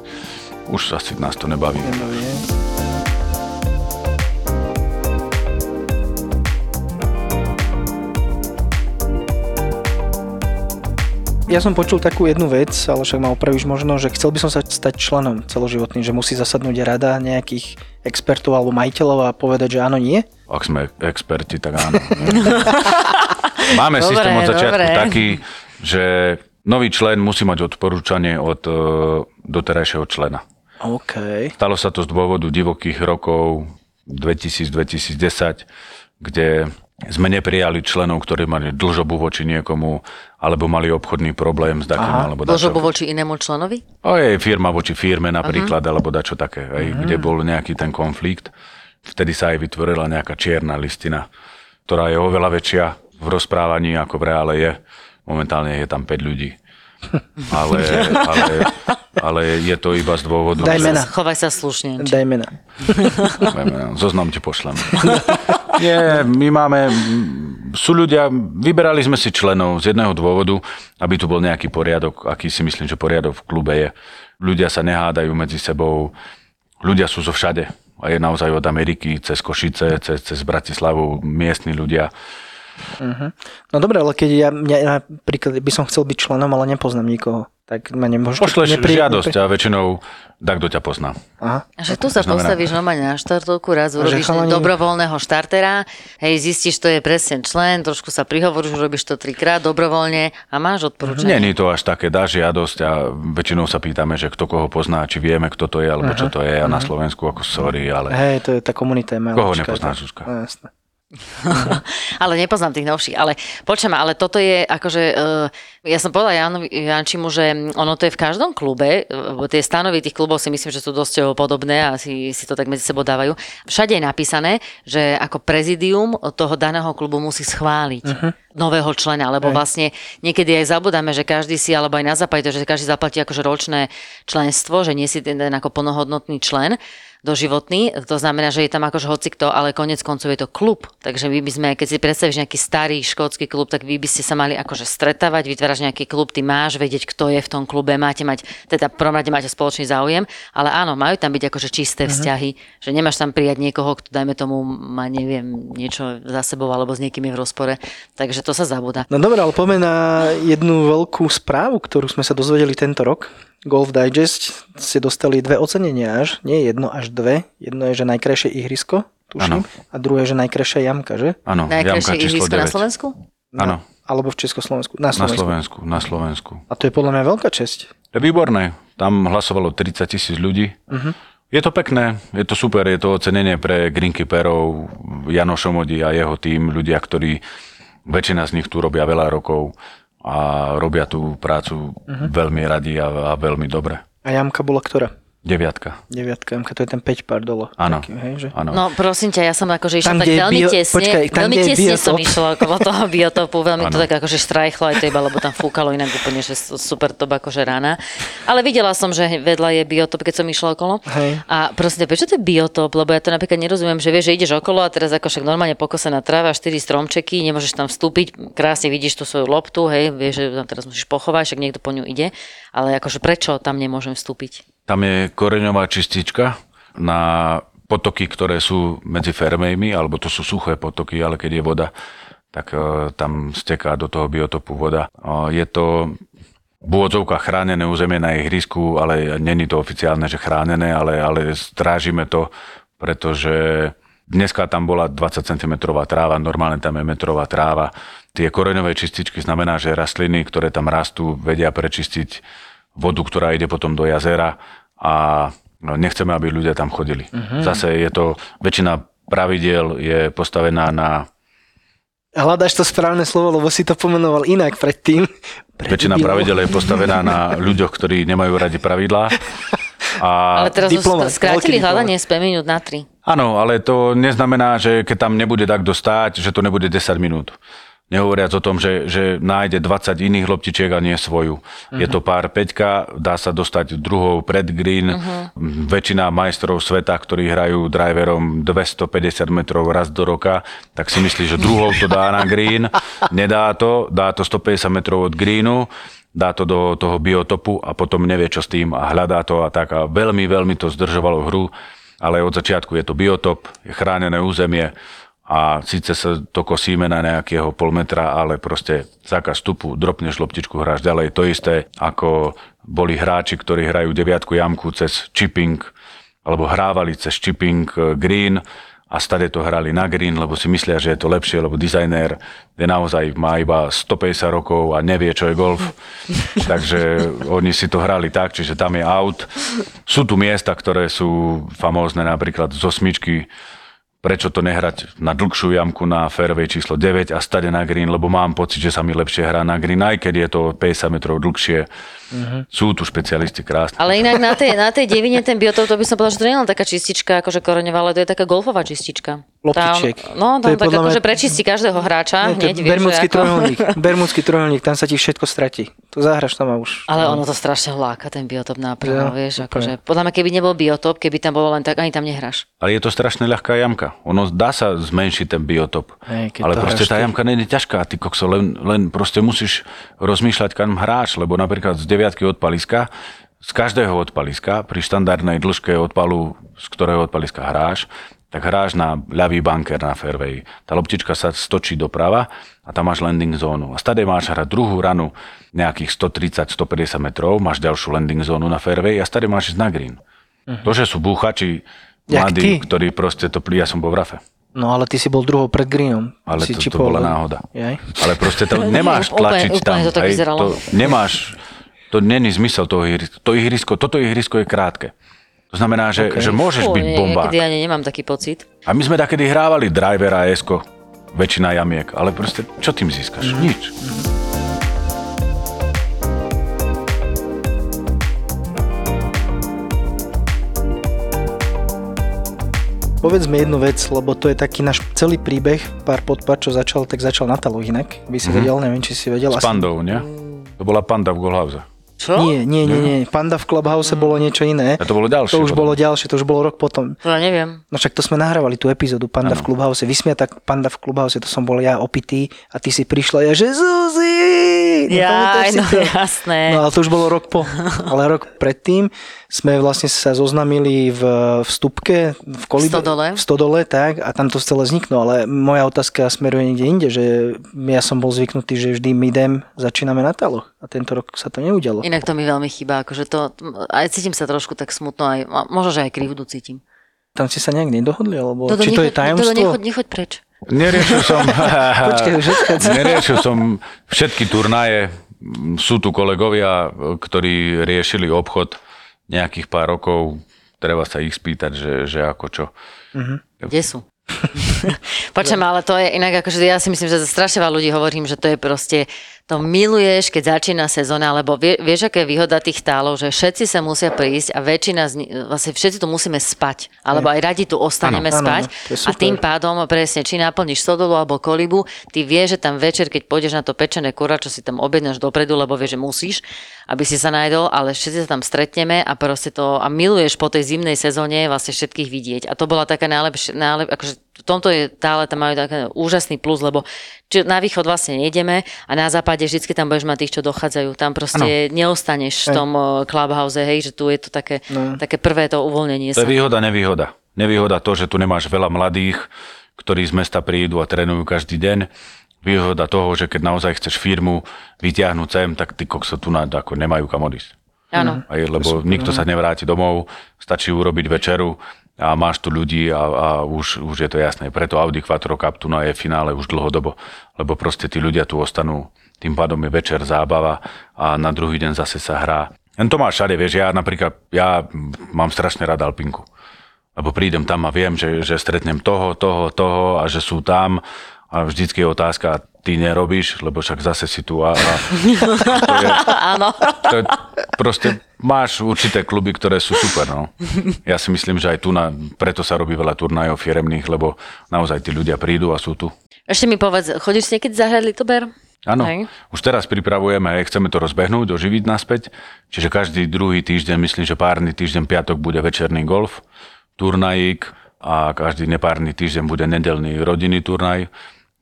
už asi nás to nebaví. Nebaví, Ja som počul takú jednu vec, ale však ma opravíš možno, že chcel by som sa stať členom celoživotným, že musí zasadnúť rada nejakých expertov alebo majiteľov a povedať, že áno, nie? Ak sme experti, tak áno. Máme Dobre, systém od začiatku dobre. taký, že nový člen musí mať odporúčanie od e, doterajšieho člena. OK. Stalo sa to z dôvodu divokých rokov 2000-2010, kde sme neprijali členov, ktorí mali dlžobu voči niekomu, alebo mali obchodný problém s takým, alebo dačo. Dlžobu voči inému členovi? O je firma voči firme napríklad, uh-huh. alebo dačo také, aj, kde bol nejaký ten konflikt. Vtedy sa aj vytvorila nejaká čierna listina, ktorá je oveľa väčšia v rozprávaní, ako v reále je. Momentálne je tam 5 ľudí. Ale, ale, ale je to iba z dôvodu... Daj mena. Chovaj sa slušne. Daj mena. Zoznam ti pošlem. Nie, my máme... Sú ľudia, vyberali sme si členov z jedného dôvodu, aby tu bol nejaký poriadok, aký si myslím, že poriadok v klube je. Ľudia sa nehádajú medzi sebou, ľudia sú zo všade. A je naozaj od Ameriky, cez Košice, cez, cez Bratislavu, miestni ľudia. Uh-huh. No dobre, ale keď ja, ja napríklad by som chcel byť členom, ale nepoznám nikoho, tak ma nemôžeš... Pošleš nepri- žiadosť a väčšinou tak kto ťa pozná. Aha. A že tu sa znamená- postavíš normálne na štartovku, raz urobíš chalani- dobrovoľného štartera, hej, zistíš, to je presne člen, trošku sa prihovoríš, urobíš to trikrát dobrovoľne a máš odporúčanie. Nie je to až také, dáš žiadosť a väčšinou sa pýtame, že kto koho pozná, či vieme, kto to je, alebo čo to je. A na Slovensku ako sorry, ale Hej, to je tá komunita je malá. koho nepozná Zuzka? No, jasné. ale nepoznám tých novších. Ale počujem, ale toto je akože, uh, ja som povedala Janovi Jančimu, že ono to je v každom klube, lebo tie stanovy tých klubov si myslím, že sú dosť podobné a si, si to tak medzi sebou dávajú. Všade je napísané, že ako prezidium toho daného klubu musí schváliť uh-huh. nového člena, lebo vlastne niekedy aj zabudáme, že každý si, alebo aj na západe, že každý zaplatí akože ročné členstvo, že nie si ten, ten ako plnohodnotný člen doživotný, to znamená, že je tam akože hocikto, ale konec koncov je to klub. Takže vy by sme, keď si predstavíš nejaký starý škótsky klub, tak vy by ste sa mali akože stretávať, vytváraš nejaký klub, ty máš vedieť, kto je v tom klube, máte mať, teda v prvom rade máte spoločný záujem, ale áno, majú tam byť akože čisté vzťahy, že nemáš tam prijať niekoho, kto dajme tomu má, neviem, niečo za sebou alebo s niekým je v rozpore, takže to sa zabúda. No dobre, ale poďme na jednu veľkú správu, ktorú sme sa dozvedeli tento rok. Golf Digest ste dostali dve ocenenia až, nie jedno, až dve. Jedno je, že najkrajšie ihrisko, tuším, a druhé, že najkrajšia jamka, že? Áno, Najkrajšie jamka ihrisko na 9. Slovensku? Áno, Alebo v Československu. Na na Slovensku. Slovensku, na Slovensku. A to je podľa mňa veľká česť. To je výborné. Tam hlasovalo 30 tisíc ľudí. Uh-huh. Je to pekné, je to super, je to ocenenie pre greenkeeperov, Jano Šomodi a jeho tým, ľudia, ktorí, väčšina z nich tu robia veľa rokov a robia tú prácu uh-huh. veľmi radi a, a veľmi dobre. A jamka bola ktorá? Deviatka. Deviatka to je ten 5 pár dole. Áno, Taký, hej, že? áno. No prosím ťa, ja som akože išla Tam, tak veľmi bio- tesne, počkaj, tam, veľmi tesne som biotop. išla okolo toho biotopu, veľmi to Áno. tak akože štrajchlo aj to iba, lebo tam fúkalo inak úplne, že super to akože rána. Ale videla som, že vedľa je biotop, keď som išla okolo. Hej. A prosím ťa, prečo to je biotop? Lebo ja to napríklad nerozumiem, že vieš, že ideš okolo a teraz ako však normálne pokosená tráva, štyri stromčeky, nemôžeš tam vstúpiť, krásne vidíš tú svoju loptu, hej, vieš, že tam teraz musíš pochovať, však niekto po ňu ide, ale akože prečo tam nemôžem vstúpiť? Tam je koreňová čistička na potoky, ktoré sú medzi fermejmi, alebo to sú suché potoky, ale keď je voda, tak e, tam steká do toho biotopu voda. E, je to úvodzovkách chránené územie na ihrisku, ale není to oficiálne, že chránené, ale, ale strážime to, pretože dneska tam bola 20 cm tráva, normálne tam je metrová tráva. Tie koreňové čističky znamená, že rastliny, ktoré tam rastú, vedia prečistiť vodu, ktorá ide potom do jazera a nechceme, aby ľudia tam chodili. Uh-huh. Zase je to, väčšina pravidiel je postavená na Hľadáš to správne slovo, lebo si to pomenoval inak predtým. Väčšina pravidel je postavená na ľuďoch, ktorí nemajú radi pravidlá. A Ale teraz diplomat, skrátili hľadanie z 5 minút na 3. Áno, ale to neznamená, že keď tam nebude tak dostať, že to nebude 10 minút. Nehovoriac o tom, že, že nájde 20 iných loptičiek a nie svoju. Uh-huh. Je to pár peťka, dá sa dostať druhou pred green. Uh-huh. Väčšina majstrov sveta, ktorí hrajú driverom 250 metrov raz do roka, tak si myslí, že druhou to dá na green. Nedá to, dá to 150 metrov od greenu dá to do toho biotopu a potom nevie, čo s tým a hľadá to a tak. A veľmi, veľmi to zdržovalo hru, ale od začiatku je to biotop, je chránené územie a síce sa to kosíme na nejakého pol metra, ale proste zákaz vstupu, dropneš loptičku, hráš ďalej. To isté, ako boli hráči, ktorí hrajú deviatku jamku cez chipping, alebo hrávali cez chipping eh, green a stade to hrali na green, lebo si myslia, že je to lepšie, lebo dizajner je naozaj má iba 150 rokov a nevie, čo je golf. Takže oni si to hrali tak, čiže tam je out. Sú tu miesta, ktoré sú famózne, napríklad z osmičky prečo to nehrať na dlhšiu jamku na fairway číslo 9 a stade na green, lebo mám pocit, že sa mi lepšie hrá na green, aj keď je to 50 metrov dlhšie. Uh-huh. Sú tu špecialisti krásne. Ale inak na tej, na tej divine ten biotop, to by som povedala, že to nie je len taká čistička, akože koreňová, ale to je taká golfová čistička. Loptičiek. Tam, no, To tam je tak mňa- akože prečistí každého hráča, Nie, to hneď, vieš, Bermudský ako... trojuholník. Bermudský trojuholník, tam sa ti všetko stratí. Tu zahraš tam a už. Ale ono to strašne láka, ten biotop náprava, Ja, vieš, úplne. akože, podľa mňa, keby nebol biotop, keby tam bolo len tak, ani tam nehráš. Ale je to strašne ľahká jamka. Ono dá sa zmenšiť ten biotop. Hej, ale to proste tá ty. jamka nie je ťažká, ty kokso, len, len proste musíš rozmýšľať, kam hráš, lebo napríklad z deviatky odpaliska, z každého odpaliska, pri štandardnej dĺžke odpalu, z ktorého odpaliska hráš, tak hráš na ľavý bunker na fairway. Tá loptička sa stočí doprava a tam máš landing zónu. A stade máš hrať druhú ranu nejakých 130-150 metrov, máš ďalšiu landing zónu na fairway a stade máš ísť na green. To, že sú búchači mladí, ktorí proste to plí, ja som bol v rafe. No ale ty si bol druhou pred greenom. Ale si to, to čipoval bola náhoda. Jaj. Ale proste to nemáš Úplne- tlačiť úplne tam. to tak vyzeralo. to nemáš, to není zmysel toho ihriska. To ihrisko, toto ihrisko je krátke. To znamená, že, OK. že môžeš Fú, byť bombák. Niekedy ani nemám taký pocit. A my sme takedy hrávali driver a esko, väčšina jamiek, ale proste čo tým získaš? Mhm. Nič. Povedz mi jednu vec, lebo to je taký náš celý príbeh, pár podpad, čo začal, tak začal na taloch inak. By si vedel, neviem, či si vedel. S pandou, nie? To bola panda v Golhauze. Čo? Nie, nie, nie, nie. Panda v Clubhouse bolo niečo iné. A to bolo ďalšie. To už potom. bolo ďalšie, to už bolo rok potom. To ja neviem. No však to sme nahrávali tú epizódu Panda v Clubhouse. Vysmiata Panda v Clubhouse, to som bol ja opitý a ty si prišla ja, že Zuzi! Pamätáš si no to? jasné. No ale to už bolo rok po. Ale rok predtým sme vlastne sa zoznamili v vstupke v kolibe, V Stodole. v Stodole, tak, a tam to celé vzniklo. Ale moja otázka smeruje niekde inde, že ja som bol zvyknutý, že vždy my idem, začíname na taloch. A tento rok sa to neudialo. Inak to mi veľmi chýba, akože to, aj cítim sa trošku tak smutno, aj, možno, že aj krivdu cítim. Tam ste sa nejak nedohodli? Alebo, Dodo, či to je nechoď- tajomstvo? nechoď, nechoď preč. Neriešil som... Neriešil som všetky turnaje. Sú tu kolegovia, ktorí riešili obchod nejakých pár rokov. Treba sa ich spýtať, že, že ako čo. Kde sú? Počujem, ale to je inak, akože ja si myslím, že za strašne veľa ľudí hovorím, že to je proste, to miluješ, keď začína sezóna, lebo vie, vieš, aká je výhoda tých tálov, že všetci sa musia prísť a väčšina z nich, vlastne všetci tu musíme spať, alebo aj radi tu ostaneme áno, spať. je a tým pádom presne, či naplníš sodolu alebo kolibu, ty vieš, že tam večer, keď pôjdeš na to pečené kura, čo si tam objednáš dopredu, lebo vieš, že musíš, aby si sa najdol, ale všetci sa tam stretneme a proste to, a miluješ po tej zimnej sezóne vlastne všetkých vidieť. A to bola taká najlepšia, najlep, akože v tomto je tále tam majú taký úžasný plus, lebo či na východ vlastne nejdeme a na západe vždycky tam budeš mať tých, čo dochádzajú. Tam proste neostaneš v tom eh, clubhouse, hej, že tu je to také, také prvé to uvoľnenie To sa. je výhoda, nevýhoda. Nevýhoda to, že tu nemáš veľa mladých, ktorí z mesta prídu a trénujú každý deň. Výhoda toho, že keď naozaj chceš firmu vytiahnuť sem, tak ty kokso tu na, ako nemajú kam odísť. Áno. Aj, lebo nikto sa nevráti domov, stačí urobiť večeru a máš tu ľudí a, a už, už je to jasné. Preto Audi Quattro Cup tu na je v finále už dlhodobo, lebo proste tí ľudia tu ostanú, tým pádom je večer zábava a na druhý deň zase sa hrá. Len to máš všade, vieš, ja napríklad, ja mám strašne rád Alpinku. Lebo prídem tam a viem, že, že stretnem toho, toho, toho a že sú tam a vždycky je otázka, ty nerobíš, lebo však zase si tu a, a to je, Áno. to je, proste máš určité kluby, ktoré sú super, no. Ja si myslím, že aj tu na, preto sa robí veľa turnajov firemných, lebo naozaj tí ľudia prídu a sú tu. Ešte mi povedz, chodíš niekedy zahrať Litober? Áno, Hej. už teraz pripravujeme, chceme to rozbehnúť, oživiť naspäť, čiže každý druhý týždeň, myslím, že párny týždeň, piatok bude večerný golf, turnajík a každý nepárny týždeň bude nedelný rodinný turnaj,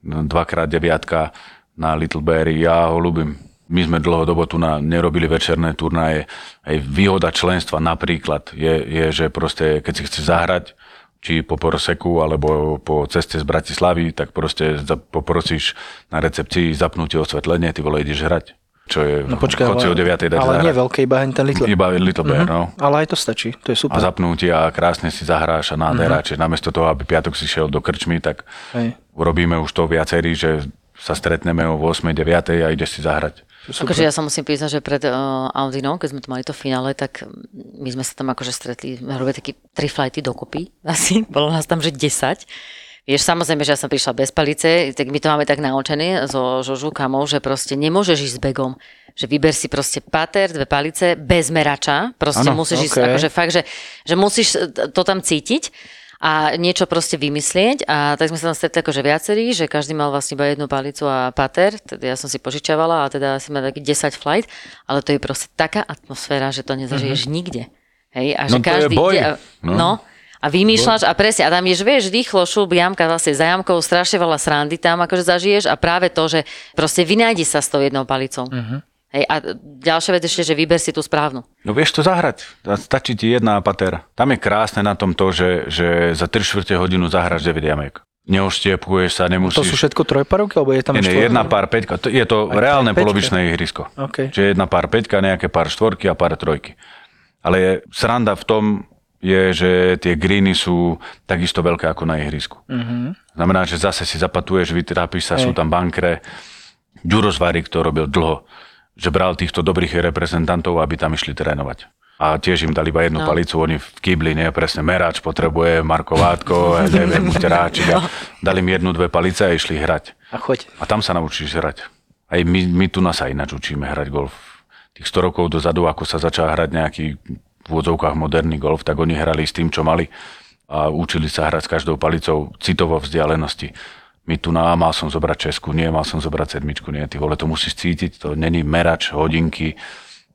dvakrát deviatka na Little Bear, ja ho ľúbim. My sme dlhodobo tu na, nerobili večerné turnaje. Aj výhoda členstva napríklad je, je, že proste, keď si chceš zahrať, či po Poroseku alebo po ceste z Bratislavy, tak proste poprosíš na recepcii zapnutie osvetlenie, ty vole ideš hrať. Čo je, No počkaj, chod si o 9. dať ale nie veľké, iba ten little. Iba Little Bear, no. Ale aj to stačí, to je A super. zapnúť a krásne si zahráš a nádhera. Čiže namiesto toho, aby piatok si šiel do krčmy, tak Hej. urobíme už to viacerí, že sa stretneme o 8. 9. a ideš si zahrať. Super. Akože ja sa musím priznať, že pred uh, Audinou, keď sme tu mali to finále, tak my sme sa tam akože stretli, robili taký tri flighty dokopy, asi, bolo nás tam, že 10. Vieš, samozrejme, že ja som prišla bez palice, tak my to máme tak naučené so Žožu kamou, že proste nemôžeš ísť s begom. Že vyber si proste pater, dve palice, bez merača. Proste Áno, musíš ísť, okej. akože fakt, že, že musíš to tam cítiť a niečo proste vymyslieť. A tak sme sa tam stretli akože viacerí, že každý mal vlastne iba jednu palicu a pater. Teda ja som si požičiavala a teda si mal taký 10 flight, ale to je proste taká atmosféra, že to nezažiješ nikde. Hej, a že No to je každý boj. ide No. no. A vymýšľaš a presne, a tam ješ, vieš, rýchlo, šup, jamka vlastne za jamkou, strašne veľa srandy tam akože zažiješ a práve to, že proste vynájdi sa s tou jednou palicou. Uh-huh. Hej, a ďalšia vec ešte, že vyber si tú správnu. No vieš to zahrať. Stačí ti jedna patera. Tam je krásne na tom to, že, že za 3 čtvrte hodinu zahráš 9 jamek. Neoštiepkuješ sa, To nemusíš... sú všetko trojparovky, alebo je tam Nie, jedna pár peťka. To, je to Aj reálne peťka? polovičné ihrisko. OK. Čiže jedna pár peťka, nejaké pár štvorky a pár trojky. Ale je, sranda v tom je, že tie greeny sú takisto veľké ako na ihrisku. Mm-hmm. Znamená, že zase si zapatuješ, vytrápiš sa, sú tam bankre. Ďuro Zvarik to robil dlho, že bral týchto dobrých reprezentantov, aby tam išli trénovať. A tiež im dali iba jednu no. palicu, oni v kýbli, nie, presne merač potrebuje, Marko Vátko, ja neviem, Teráčik. a Dali im jednu, dve palice a išli hrať. A choď. A tam sa naučíš hrať. Aj my, my tu nás aj ináč učíme hrať golf. Tých 100 rokov dozadu, ako sa začal hrať nejaký v úvodzovkách moderný golf, tak oni hrali s tým, čo mali a učili sa hrať s každou palicou citovo vzdialenosti. My tu na mal som zobrať Česku, nie, mal som zobrať sedmičku, nie, ty vole, to musíš cítiť, to není merač, hodinky,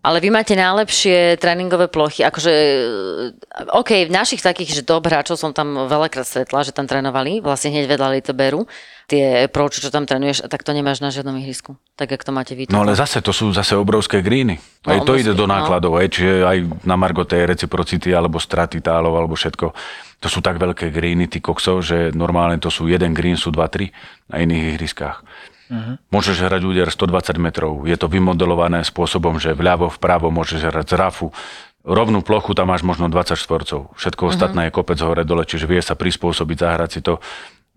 Ale vy máte najlepšie tréningové plochy, akože, eh, OK, v našich takých, že top hráčov som tam veľakrát stretla, že tam trénovali, vlastne hneď vedľa Litoberu, tie proč, čo tam trénuješ, tak to nemáš na žiadnom ihrisku, tak jak to máte vy. No ale zase to sú zase obrovské gríny. Aj No, to obrovské, ide do no. nákladov, aj, čiže aj na margo tej reciprocity alebo straty tálov alebo všetko. To sú tak veľké gríny, ty koksov, že normálne to sú jeden green, sú 2-3 na iných ihriskách. Uh-huh. Môžeš hrať úder 120 metrov. Je to vymodelované spôsobom, že vľavo, vpravo môžeš hrať z rafu. Rovnú plochu tam máš možno 20 štvorcov. Všetko ostatné je kopec hore dole, čiže vie sa prispôsobiť, zahrať si to.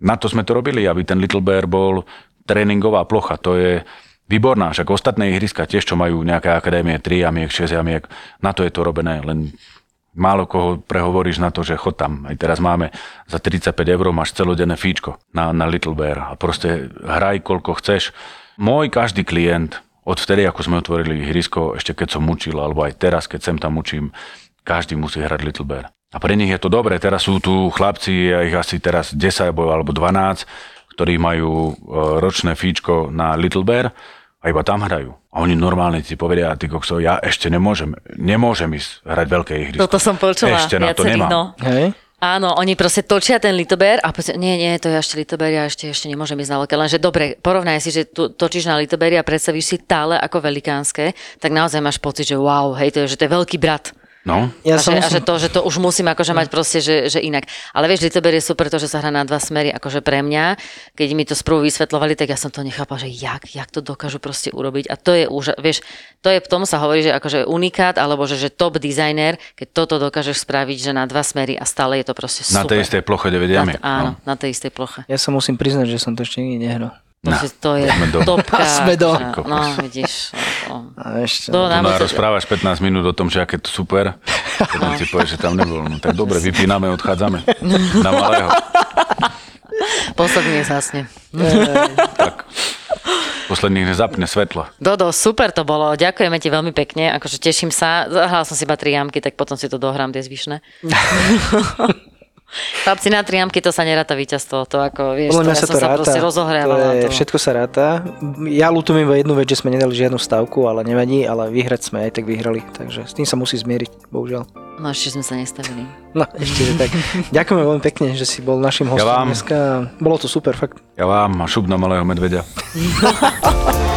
Na to sme to robili, aby ten Little Bear bol tréningová plocha. To je výborná, však ostatné ihriska tiež, čo majú nejaké akadémie 3 jamiek, 6 jamiek, na to je to robené, len málo koho prehovoríš na to, že chod tam. Aj teraz máme za 35 eur máš celodenné fíčko na, na Little Bear a proste hraj koľko chceš. Môj každý klient, od vtedy, ako sme otvorili ihrisko, ešte keď som učil, alebo aj teraz, keď sem tam učím, každý musí hrať Little Bear. A pre nich je to dobré. Teraz sú tu chlapci, ja ich asi teraz 10 alebo 12, ktorí majú e, ročné fíčko na Little Bear a iba tam hrajú. A oni normálne ti povedia, ty kokso, ja ešte nemôžem, nemôžem ísť hrať veľké ihrisko. Toto som počula. Ešte na to nemám. No. Hej? Áno, oni proste točia ten litober a proste, nie, nie, to je ešte litober, ja ešte, ešte nemôžem ísť na veľké. Lenže dobre, porovnaj si, že tu, točíš na litoberi a predstavíš si tále ako velikánske, tak naozaj máš pocit, že wow, hej, to je, že to je veľký brat. No, a, Ja že, som a že, musím- to, že to už musím akože mať proste, že, že inak. Ale vieš, Litober je super to, že sa hrá na dva smery, akože pre mňa, keď mi to sprvu vysvetlovali, tak ja som to nechápala, že jak, jak to dokážu proste urobiť. A to je už, vieš, to je, v tom sa hovorí, že akože unikát, alebo že, že top designer, keď toto dokážeš spraviť, že na dva smery a stále je to proste super. na tej istej ploche 9 Na jamiek. t- áno, No. na tej istej ploche. Ja sa musím priznať, že som to ešte nikdy nehral. Proste to je Sme do- topka. Sme do- že- No, vidíš. No, A ešte... To Tu na na budúce- rozprávaš 15 minút o tom, že aké to super, potom ti povieš, že tam nebol. No tak dobre, vypíname, odchádzame. Na malého. Posledný zhasne. Tak. Posledných nezapne svetlo. Dodo, super to bolo, ďakujeme ti veľmi pekne, akože teším sa, zahral som si iba tri jamky, tak potom si to dohrám tie zvyšné. Chlapci, na tri jamky to sa neráta víťazstvo, to ako, vieš, Podľa to, ja sa to sa ráta. proste rozohrávala. To je, To Všetko sa ráta. Ja ľutujem iba jednu vec, že sme nedali žiadnu stavku, ale nevadí, ale vyhrať sme aj tak vyhrali. Takže s tým sa musí zmieriť, bohužiaľ. No ešte sme sa nestavili. No, ešte že tak. Ďakujeme veľmi pekne, že si bol našim hostom vám. dneska. Bolo to super, fakt. Ja vám a šup na malého medveďa.